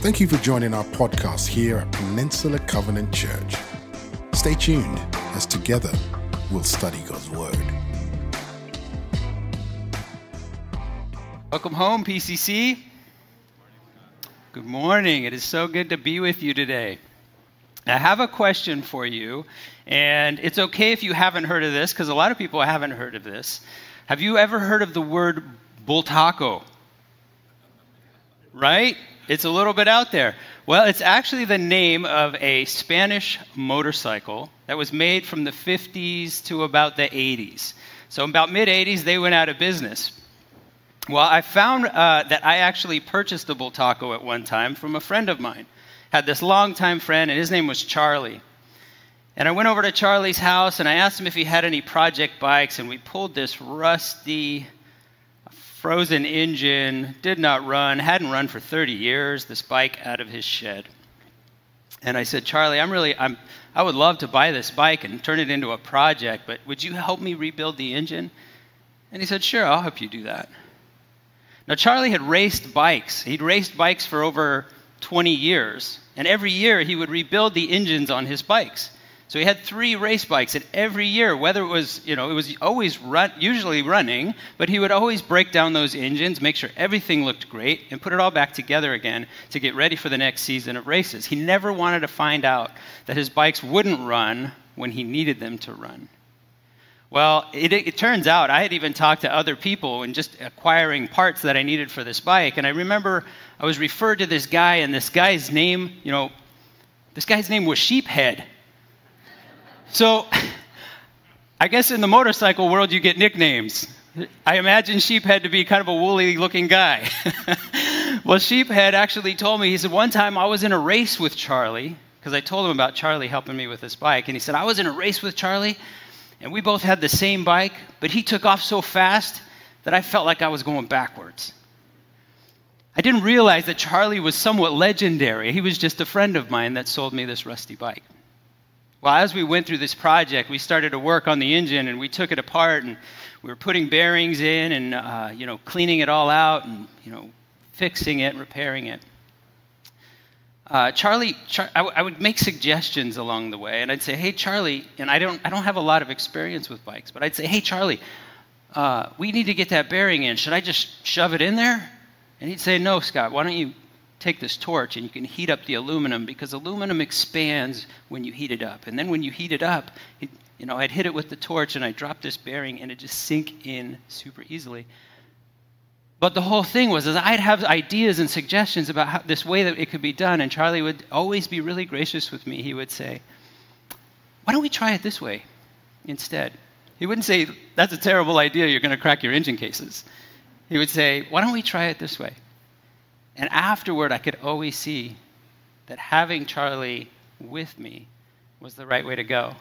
Thank you for joining our podcast here at Peninsula Covenant Church. Stay tuned as together we'll study God's Word. Welcome home, PCC. Good morning. It is so good to be with you today. I have a question for you, and it's okay if you haven't heard of this, because a lot of people haven't heard of this. Have you ever heard of the word Bultaco? Right? It's a little bit out there. Well, it's actually the name of a Spanish motorcycle that was made from the 50s to about the 80s. So, about mid 80s, they went out of business. Well, I found uh, that I actually purchased a Bultaco at one time from a friend of mine. Had this longtime friend, and his name was Charlie. And I went over to Charlie's house and I asked him if he had any project bikes, and we pulled this rusty frozen engine, did not run, hadn't run for 30 years, this bike out of his shed. And I said, Charlie, I'm really, I'm, I would love to buy this bike and turn it into a project, but would you help me rebuild the engine? And he said, Sure, I'll help you do that. Now, Charlie had raced bikes. He'd raced bikes for over 20 years, and every year he would rebuild the engines on his bikes. So he had three race bikes, and every year, whether it was, you know, it was always run, usually running, but he would always break down those engines, make sure everything looked great, and put it all back together again to get ready for the next season of races. He never wanted to find out that his bikes wouldn't run when he needed them to run. Well, it, it, turns out I had even talked to other people and just acquiring parts that I needed for this bike. And I remember I was referred to this guy, and this guy's name, you know, this guy's name was Sheephead. So, I guess in the motorcycle world, you get nicknames. I imagine Sheephead to be kind of a woolly looking guy. well, Sheephead actually told me, he said, one time I was in a race with Charlie, because I told him about Charlie helping me with this bike. And he said, I was in a race with Charlie, and we both had the same bike, but he took off so fast that I felt like I was going backwards. I didn't realize that Charlie was somewhat legendary. He was just a friend of mine that sold me this rusty bike. Well, as we went through this project, we started to work on the engine and we took it apart and we were putting bearings in and, uh, you know, cleaning it all out and, you know, fixing it, repairing it. Uh, Charlie, Char- I, w- I would make suggestions along the way, and I'd say, "Hey, Charlie," and I don't, I don't have a lot of experience with bikes, but I'd say, "Hey, Charlie, uh, we need to get that bearing in. Should I just shove it in there?" And he'd say, "No, Scott. Why don't you take this torch and you can heat up the aluminum because aluminum expands when you heat it up. And then when you heat it up, it, you know, I'd hit it with the torch and I'd drop this bearing and it just sink in super easily. But the whole thing was is I'd have ideas and suggestions about how, this way that it could be done, and Charlie would always be really gracious with me. He would say, "Why don't we try it this way instead?" He wouldn't say, "That's a terrible idea. You're going to crack your engine cases." He would say, "Why don't we try it this way?" And afterward, I could always see that having Charlie with me was the right way to go.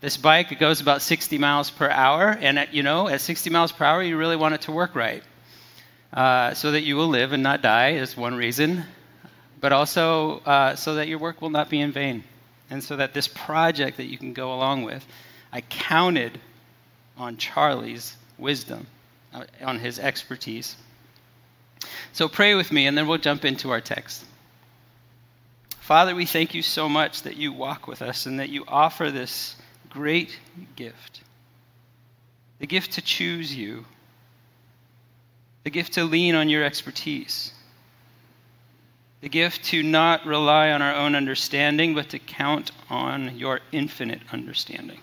This bike goes about 60 miles per hour, and at, you know, at 60 miles per hour, you really want it to work right, uh, so that you will live and not die is one reason, but also uh, so that your work will not be in vain, and so that this project that you can go along with, I counted on Charlie's wisdom, uh, on his expertise. So pray with me, and then we'll jump into our text. Father, we thank you so much that you walk with us and that you offer this great gift the gift to choose you, the gift to lean on your expertise, the gift to not rely on our own understanding, but to count on your infinite understanding.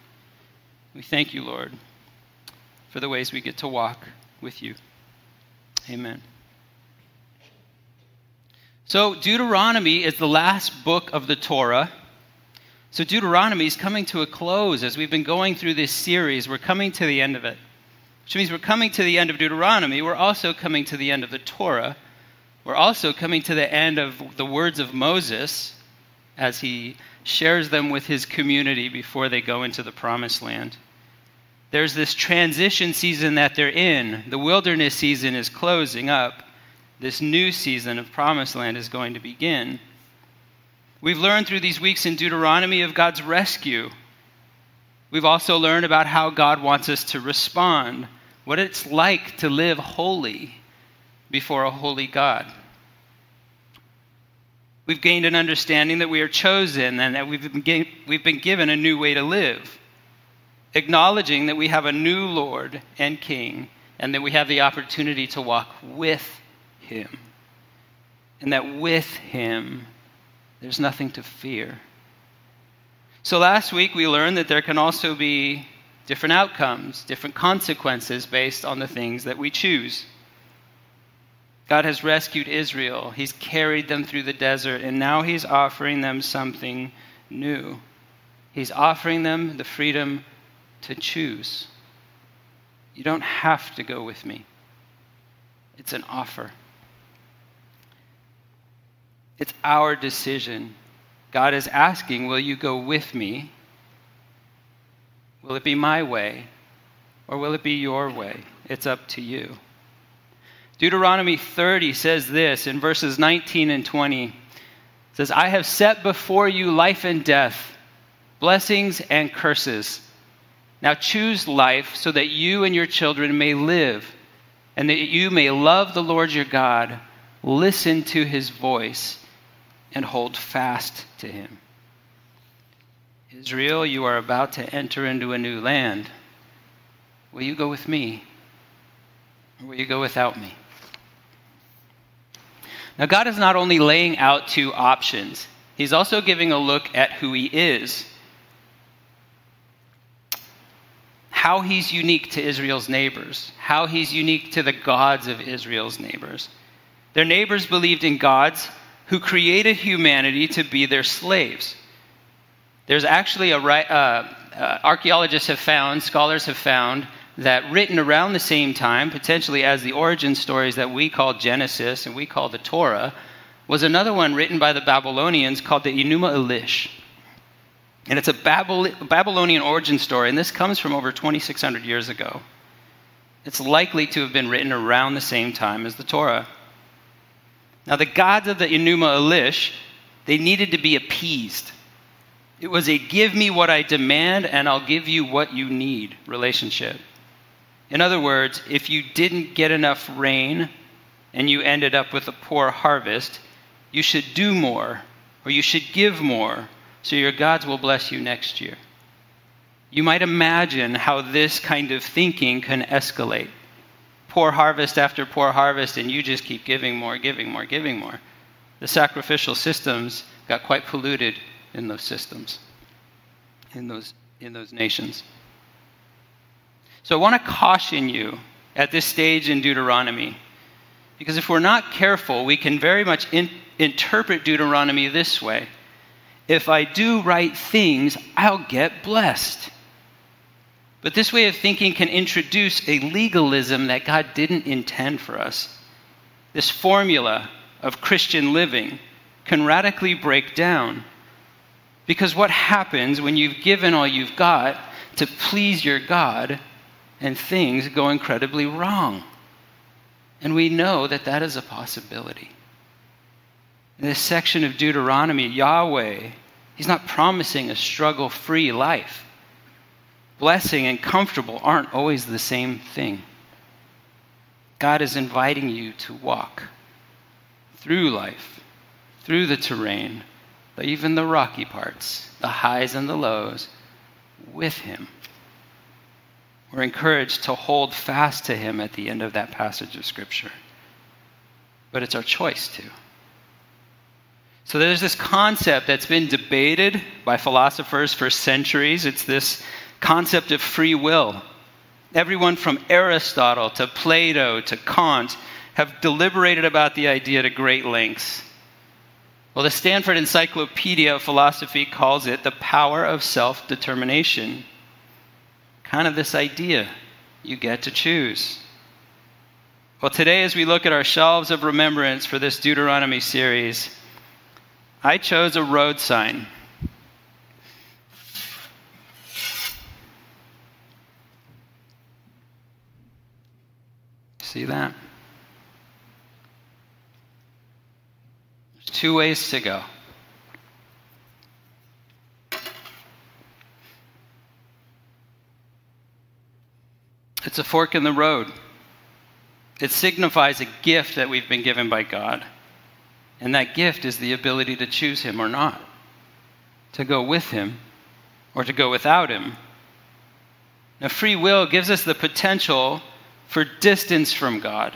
We thank you, Lord, for the ways we get to walk with you. Amen. So, Deuteronomy is the last book of the Torah. So, Deuteronomy is coming to a close as we've been going through this series. We're coming to the end of it, which means we're coming to the end of Deuteronomy. We're also coming to the end of the Torah. We're also coming to the end of the words of Moses as he shares them with his community before they go into the promised land. There's this transition season that they're in. The wilderness season is closing up this new season of promised land is going to begin. We've learned through these weeks in Deuteronomy of God's rescue. We've also learned about how God wants us to respond, what it's like to live holy before a holy God. We've gained an understanding that we are chosen and that we've been, we've been given a new way to live, acknowledging that we have a new Lord and King and that we have the opportunity to walk with Him. And that with Him, there's nothing to fear. So last week we learned that there can also be different outcomes, different consequences based on the things that we choose. God has rescued Israel, He's carried them through the desert, and now He's offering them something new. He's offering them the freedom to choose. You don't have to go with me, it's an offer. It's our decision. God is asking, Will you go with me? Will it be my way? Or will it be your way? It's up to you. Deuteronomy 30 says this in verses 19 and 20. It says, I have set before you life and death, blessings and curses. Now choose life so that you and your children may live, and that you may love the Lord your God, listen to his voice, and hold fast to him. Israel, you are about to enter into a new land. Will you go with me? Or will you go without me? Now, God is not only laying out two options, He's also giving a look at who He is. How He's unique to Israel's neighbors, how He's unique to the gods of Israel's neighbors. Their neighbors believed in gods who created humanity to be their slaves. There's actually a, uh, uh, archaeologists have found, scholars have found, that written around the same time, potentially as the origin stories that we call Genesis and we call the Torah, was another one written by the Babylonians called the Enuma Elish. And it's a Babylonian origin story, and this comes from over 2,600 years ago. It's likely to have been written around the same time as the Torah. Now, the gods of the Enuma Elish, they needed to be appeased. It was a give me what I demand and I'll give you what you need relationship. In other words, if you didn't get enough rain and you ended up with a poor harvest, you should do more or you should give more so your gods will bless you next year. You might imagine how this kind of thinking can escalate. Poor harvest after poor harvest, and you just keep giving more, giving more, giving more. The sacrificial systems got quite polluted in those systems, in those, in those nations. So I want to caution you at this stage in Deuteronomy, because if we're not careful, we can very much in, interpret Deuteronomy this way If I do right things, I'll get blessed. But this way of thinking can introduce a legalism that God didn't intend for us. This formula of Christian living can radically break down. Because what happens when you've given all you've got to please your God and things go incredibly wrong. And we know that that is a possibility. In this section of Deuteronomy, Yahweh, He's not promising a struggle free life. Blessing and comfortable aren't always the same thing. God is inviting you to walk through life, through the terrain, even the rocky parts, the highs and the lows, with Him. We're encouraged to hold fast to him at the end of that passage of Scripture. But it's our choice to. So there's this concept that's been debated by philosophers for centuries. It's this concept of free will. Everyone from Aristotle to Plato to Kant have deliberated about the idea to great lengths. Well, the Stanford Encyclopedia of Philosophy calls it the power of self determination kind of this idea you get to choose. Well, today, as we look at our shelves of remembrance for this Deuteronomy series, I chose a road sign. See that? There's two ways to go. It's a fork in the road. It signifies a gift that we've been given by God. And that gift is the ability to choose Him or not, to go with Him or to go without Him. Now, free will gives us the potential for distance from God,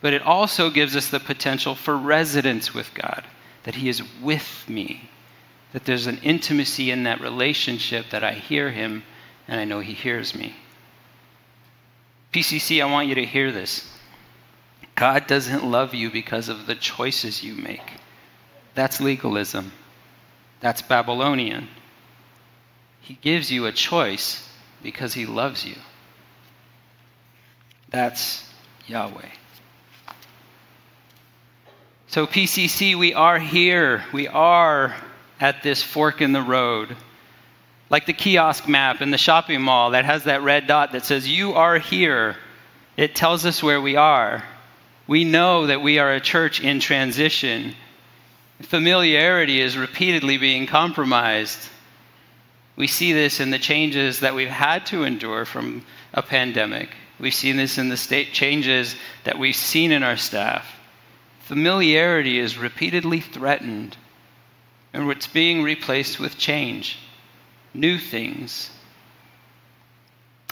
but it also gives us the potential for residence with God, that He is with me, that there's an intimacy in that relationship that I hear Him and I know He hears me. PCC, I want you to hear this. God doesn't love you because of the choices you make. That's legalism. That's Babylonian. He gives you a choice because he loves you. That's Yahweh. So, PCC, we are here. We are at this fork in the road. Like the kiosk map in the shopping mall that has that red dot that says, You are here. It tells us where we are. We know that we are a church in transition. Familiarity is repeatedly being compromised. We see this in the changes that we've had to endure from a pandemic. We've seen this in the state changes that we've seen in our staff. Familiarity is repeatedly threatened, and it's being replaced with change, new things.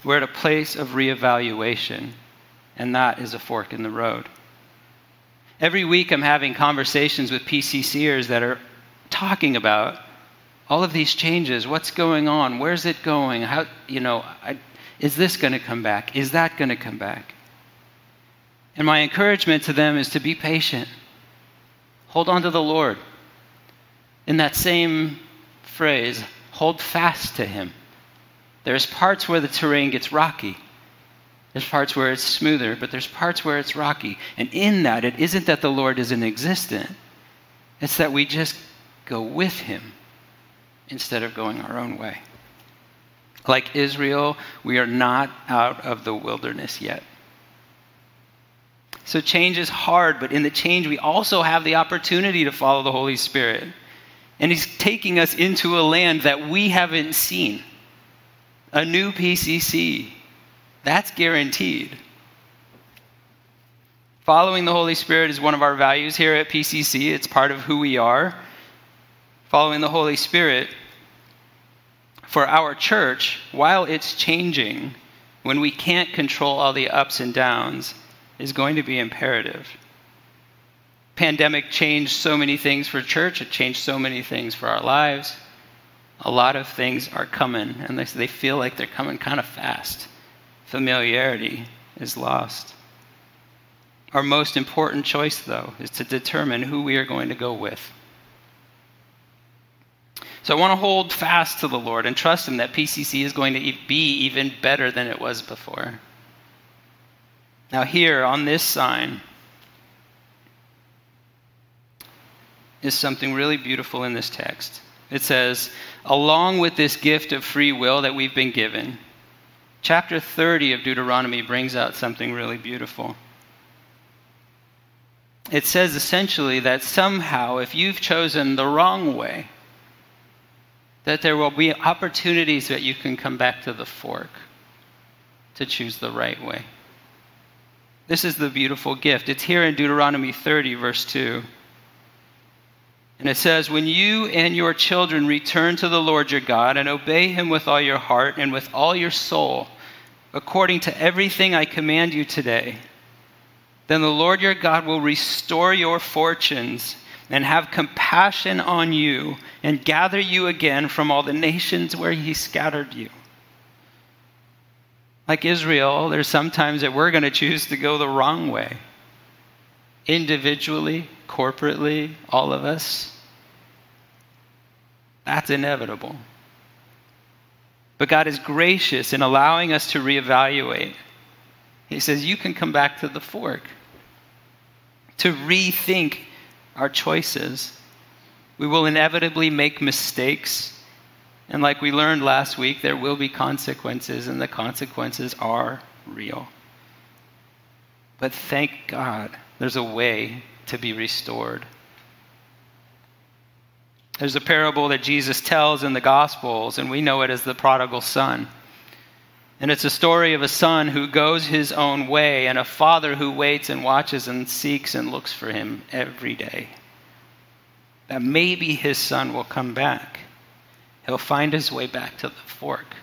We're at a place of reevaluation, and that is a fork in the road. Every week, I'm having conversations with PCCers that are talking about all of these changes. What's going on? Where's it going? How, you know, I, is this going to come back? Is that going to come back? And my encouragement to them is to be patient. Hold on to the Lord. In that same phrase, hold fast to Him. There's parts where the terrain gets rocky. There's parts where it's smoother, but there's parts where it's rocky. And in that, it isn't that the Lord isn't existent, it's that we just go with Him instead of going our own way. Like Israel, we are not out of the wilderness yet. So change is hard, but in the change, we also have the opportunity to follow the Holy Spirit. And He's taking us into a land that we haven't seen a new PCC, that's guaranteed. Following the Holy Spirit is one of our values here at PCC. It's part of who we are. Following the Holy Spirit for our church, while it's changing, when we can't control all the ups and downs, is going to be imperative. Pandemic changed so many things for church, it changed so many things for our lives. A lot of things are coming, and they, feel like they're coming kind of fast familiarity is lost. Our most important choice, though, is to determine who we are going to go with. So I want to hold fast to the Lord and trust Him that PCC is going to be even better than it was before. Now, here on this sign is something really beautiful in this text. It says, along with this gift of free will that we've been given, Chapter 30 of Deuteronomy brings out something really beautiful. It says essentially that somehow, if you've chosen the wrong way, that there will be opportunities that you can come back to the fork to choose the right way. This is the beautiful gift. It's here in Deuteronomy 30, verse 2. And it says, When you and your children return to the Lord your God and obey him with all your heart and with all your soul, according to everything I command you today, then the Lord your God will restore your fortunes and have compassion on you and gather you again from all the nations where he scattered you. Like Israel, there's sometimes that we're going to choose to go the wrong way. Individually, corporately, all of us. That's inevitable. But God is gracious in allowing us to reevaluate. He says, You can come back to the fork to rethink our choices. We will inevitably make mistakes. And like we learned last week, there will be consequences, and the consequences are real. But thank God there's a way to be restored. There's a parable that Jesus tells in the Gospels, and we know it as the prodigal son. And it's a story of a son who goes his own way and a father who waits and watches and seeks and looks for him every day. that maybe his son will come back. He'll find his way back to the fork.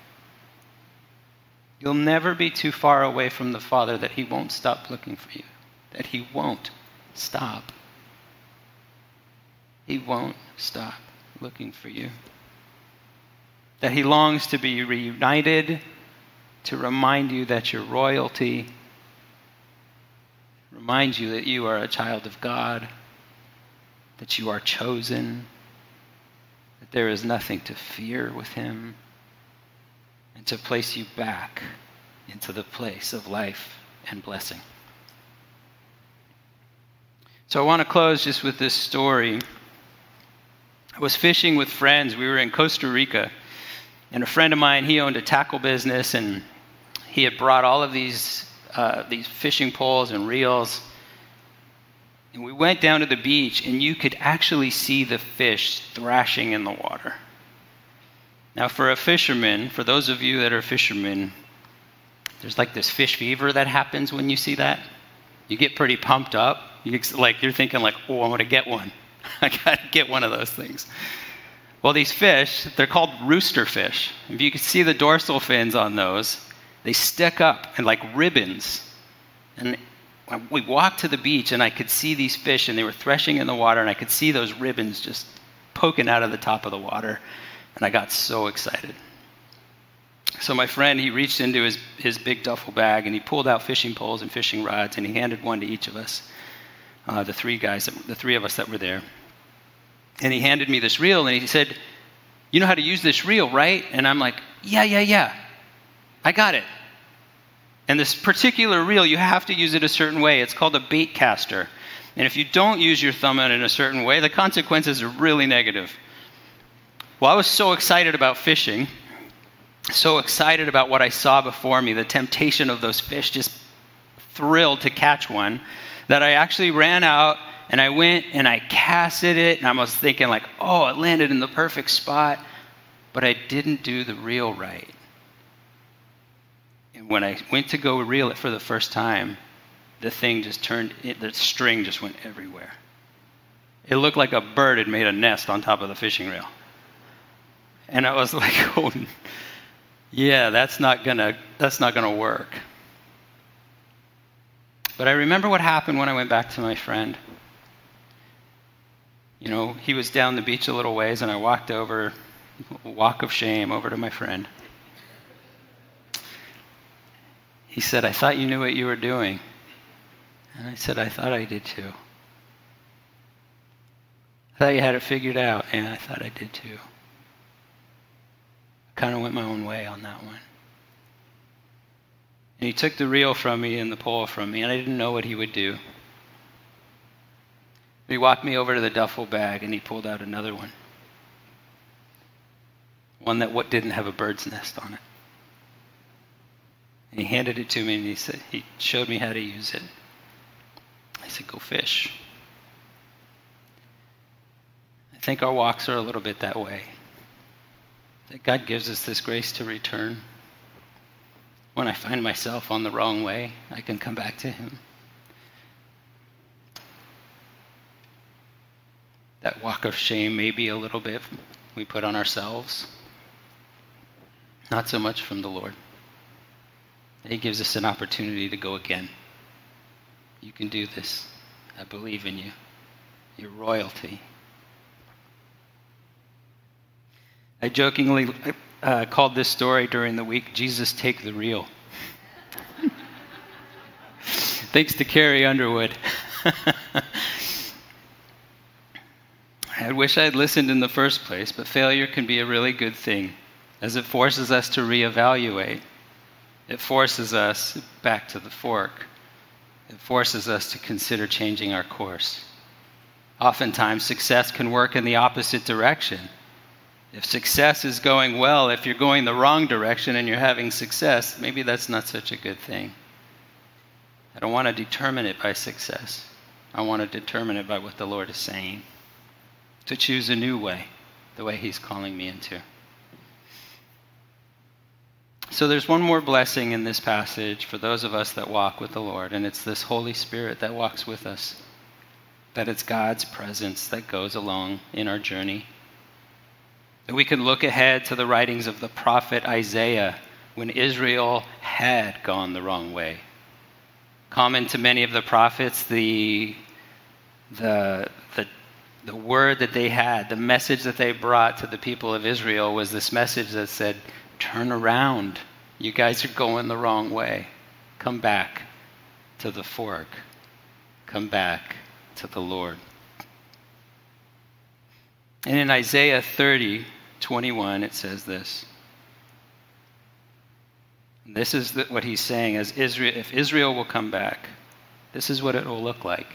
You'll never be too far away from the Father that he won't stop looking for you, that he won't stop. He won't stop looking for you. That he longs to be reunited, to remind you that you're royalty, remind you that you are a child of God, that you are chosen, that there is nothing to fear with him, and to place you back into the place of life and blessing. So I want to close just with this story. I was fishing with friends. We were in Costa Rica, and a friend of mine, he owned a tackle business, and he had brought all of these uh, these fishing poles and reels. And we went down to the beach, and you could actually see the fish thrashing in the water. Now, for a fisherman, for those of you that are fishermen, there's like this fish fever that happens when you see that. You get pretty pumped up. You like you're thinking like, "Oh, I'm to get one. I got to get one of those things." Well, these fish, they're called rooster fish. If you can see the dorsal fins on those, they stick up and like ribbons. And we walked to the beach and I could see these fish and they were threshing in the water and I could see those ribbons just poking out of the top of the water. And I got so excited. So my friend, he reached into his, his big duffel bag and he pulled out fishing poles and fishing rods and he handed one to each of us, uh, the three guys, the three of us that were there. And he handed me this reel and he said, "You know how to use this reel, right?" And I'm like, "Yeah, yeah, yeah." I got it. And this particular reel, you have to use it a certain way. It's called a bait caster. And if you don't use your thumb in a certain way, the consequences are really negative. Well, I was so excited about fishing, so excited about what I saw before me, the temptation of those fish, just thrilled to catch one, that I actually ran out and I went and I casted it, and I was thinking, like, oh, it landed in the perfect spot, but I didn't do the reel right And when I went to go reel it for the first time, the thing just turned, the string just went everywhere. It looked like a bird had made a nest on top of the fishing reel. And I was like, oh, yeah, that's not gonna, that's not gonna work. But I remember what happened when I went back to my friend. You know, he was down the beach a little ways, and I walked over, walk of shame, over to my friend. He said, I thought you knew what you were doing. And I said, I thought I did too. I thought you had it figured out, and I thought I did too. I kind of went my own way on that one. And he took the reel from me and the pole from me, and I didn't know what he would do. He walked me over to the duffel bag and he pulled out another one. One that what didn't have a bird's nest on it. And he handed it to me and he said he showed me how to use it. I said, Go fish. I think our walks are a little bit that way. That God gives us this grace to return. When I find myself on the wrong way, I can come back to Him. That walk of shame, maybe a little bit, we put on ourselves. Not so much from the Lord. He gives us an opportunity to go again. You can do this. I believe in you. You're royalty. I jokingly uh, called this story during the week Jesus Take the Reel. Thanks to Carrie Underwood. I wish I had listened in the first place, but failure can be a really good thing as it forces us to reevaluate it forces us back to the fork. It forces us to consider changing our course. Oftentimes, success can work in the opposite direction. If success is going well, if you're going the wrong direction and you're having success, maybe that's not such a good thing. I don't want to determine it by success. I want to determine it by what the Lord is saying. To choose a new way, the way He's calling me into. So there's one more blessing in this passage for those of us that walk with the Lord, and it's this Holy Spirit that walks with us. that it's God's presence that goes along in our journey. That we can look ahead to the writings of the prophet Isaiah when Israel had gone the wrong way. Common to many of the prophets, the, the, the, the word that they had, the message that they brought to the people of Israel was this message that said, Turn around. You guys are going the wrong way. Come back to the fork. Come back to the Lord. And in Isaiah 30, 21, it says this. This is what he's saying as Israel, if Israel will come back, this is what it will look like.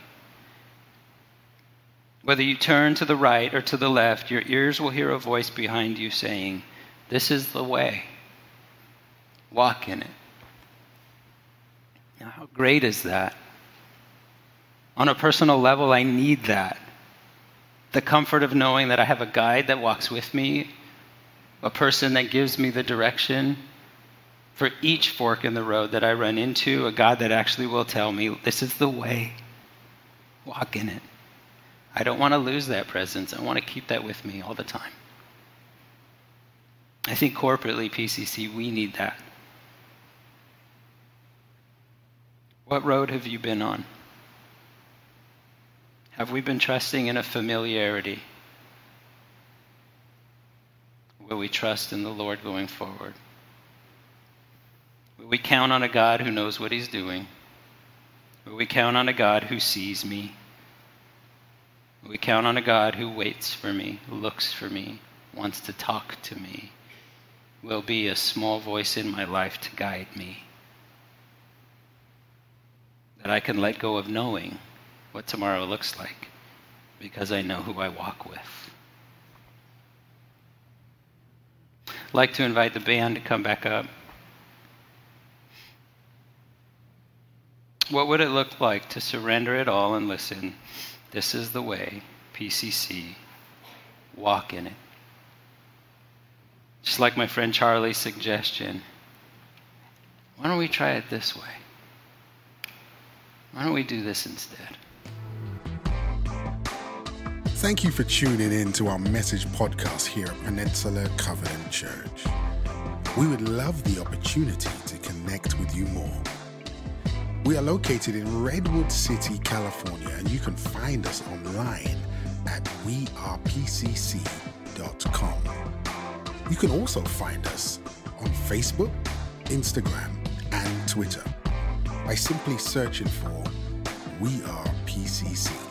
Whether you turn to the right or to the left, your ears will hear a voice behind you saying, This is the way. Walk in it. Now, how great is that? On a personal level, I need that. The comfort of knowing that I have a guide that walks with me, a person that gives me the direction for each fork in the road that I run into, a God that actually will tell me, this is the way. Walk in it. I don't want to lose that presence. I want to keep that with me all the time. I think corporately, PCC, we need that. What road have you been on? Have we been trusting in a familiarity? Will we trust in the Lord going forward? Will we count on a God who knows what he's doing? Will we count on a God who sees me? We count on a God who waits for me, looks for me, wants to talk to me? Will be a small voice in my life to guide me. That I can let go of knowing what tomorrow looks like because I know who I walk with. I'd like to invite the band to come back up. What would it look like to surrender it all and listen? This is the way, PCC. Walk in it. Just like my friend Charlie's suggestion. Why don't we try it this way? Why don't we do this instead? Thank you for tuning in to our message podcast here at Peninsula Covenant Church. We would love the opportunity to connect with you more. We are located in Redwood City, California, and you can find us online at wearepcc.com. You can also find us on Facebook, Instagram, and Twitter by simply searching for We Are PCC.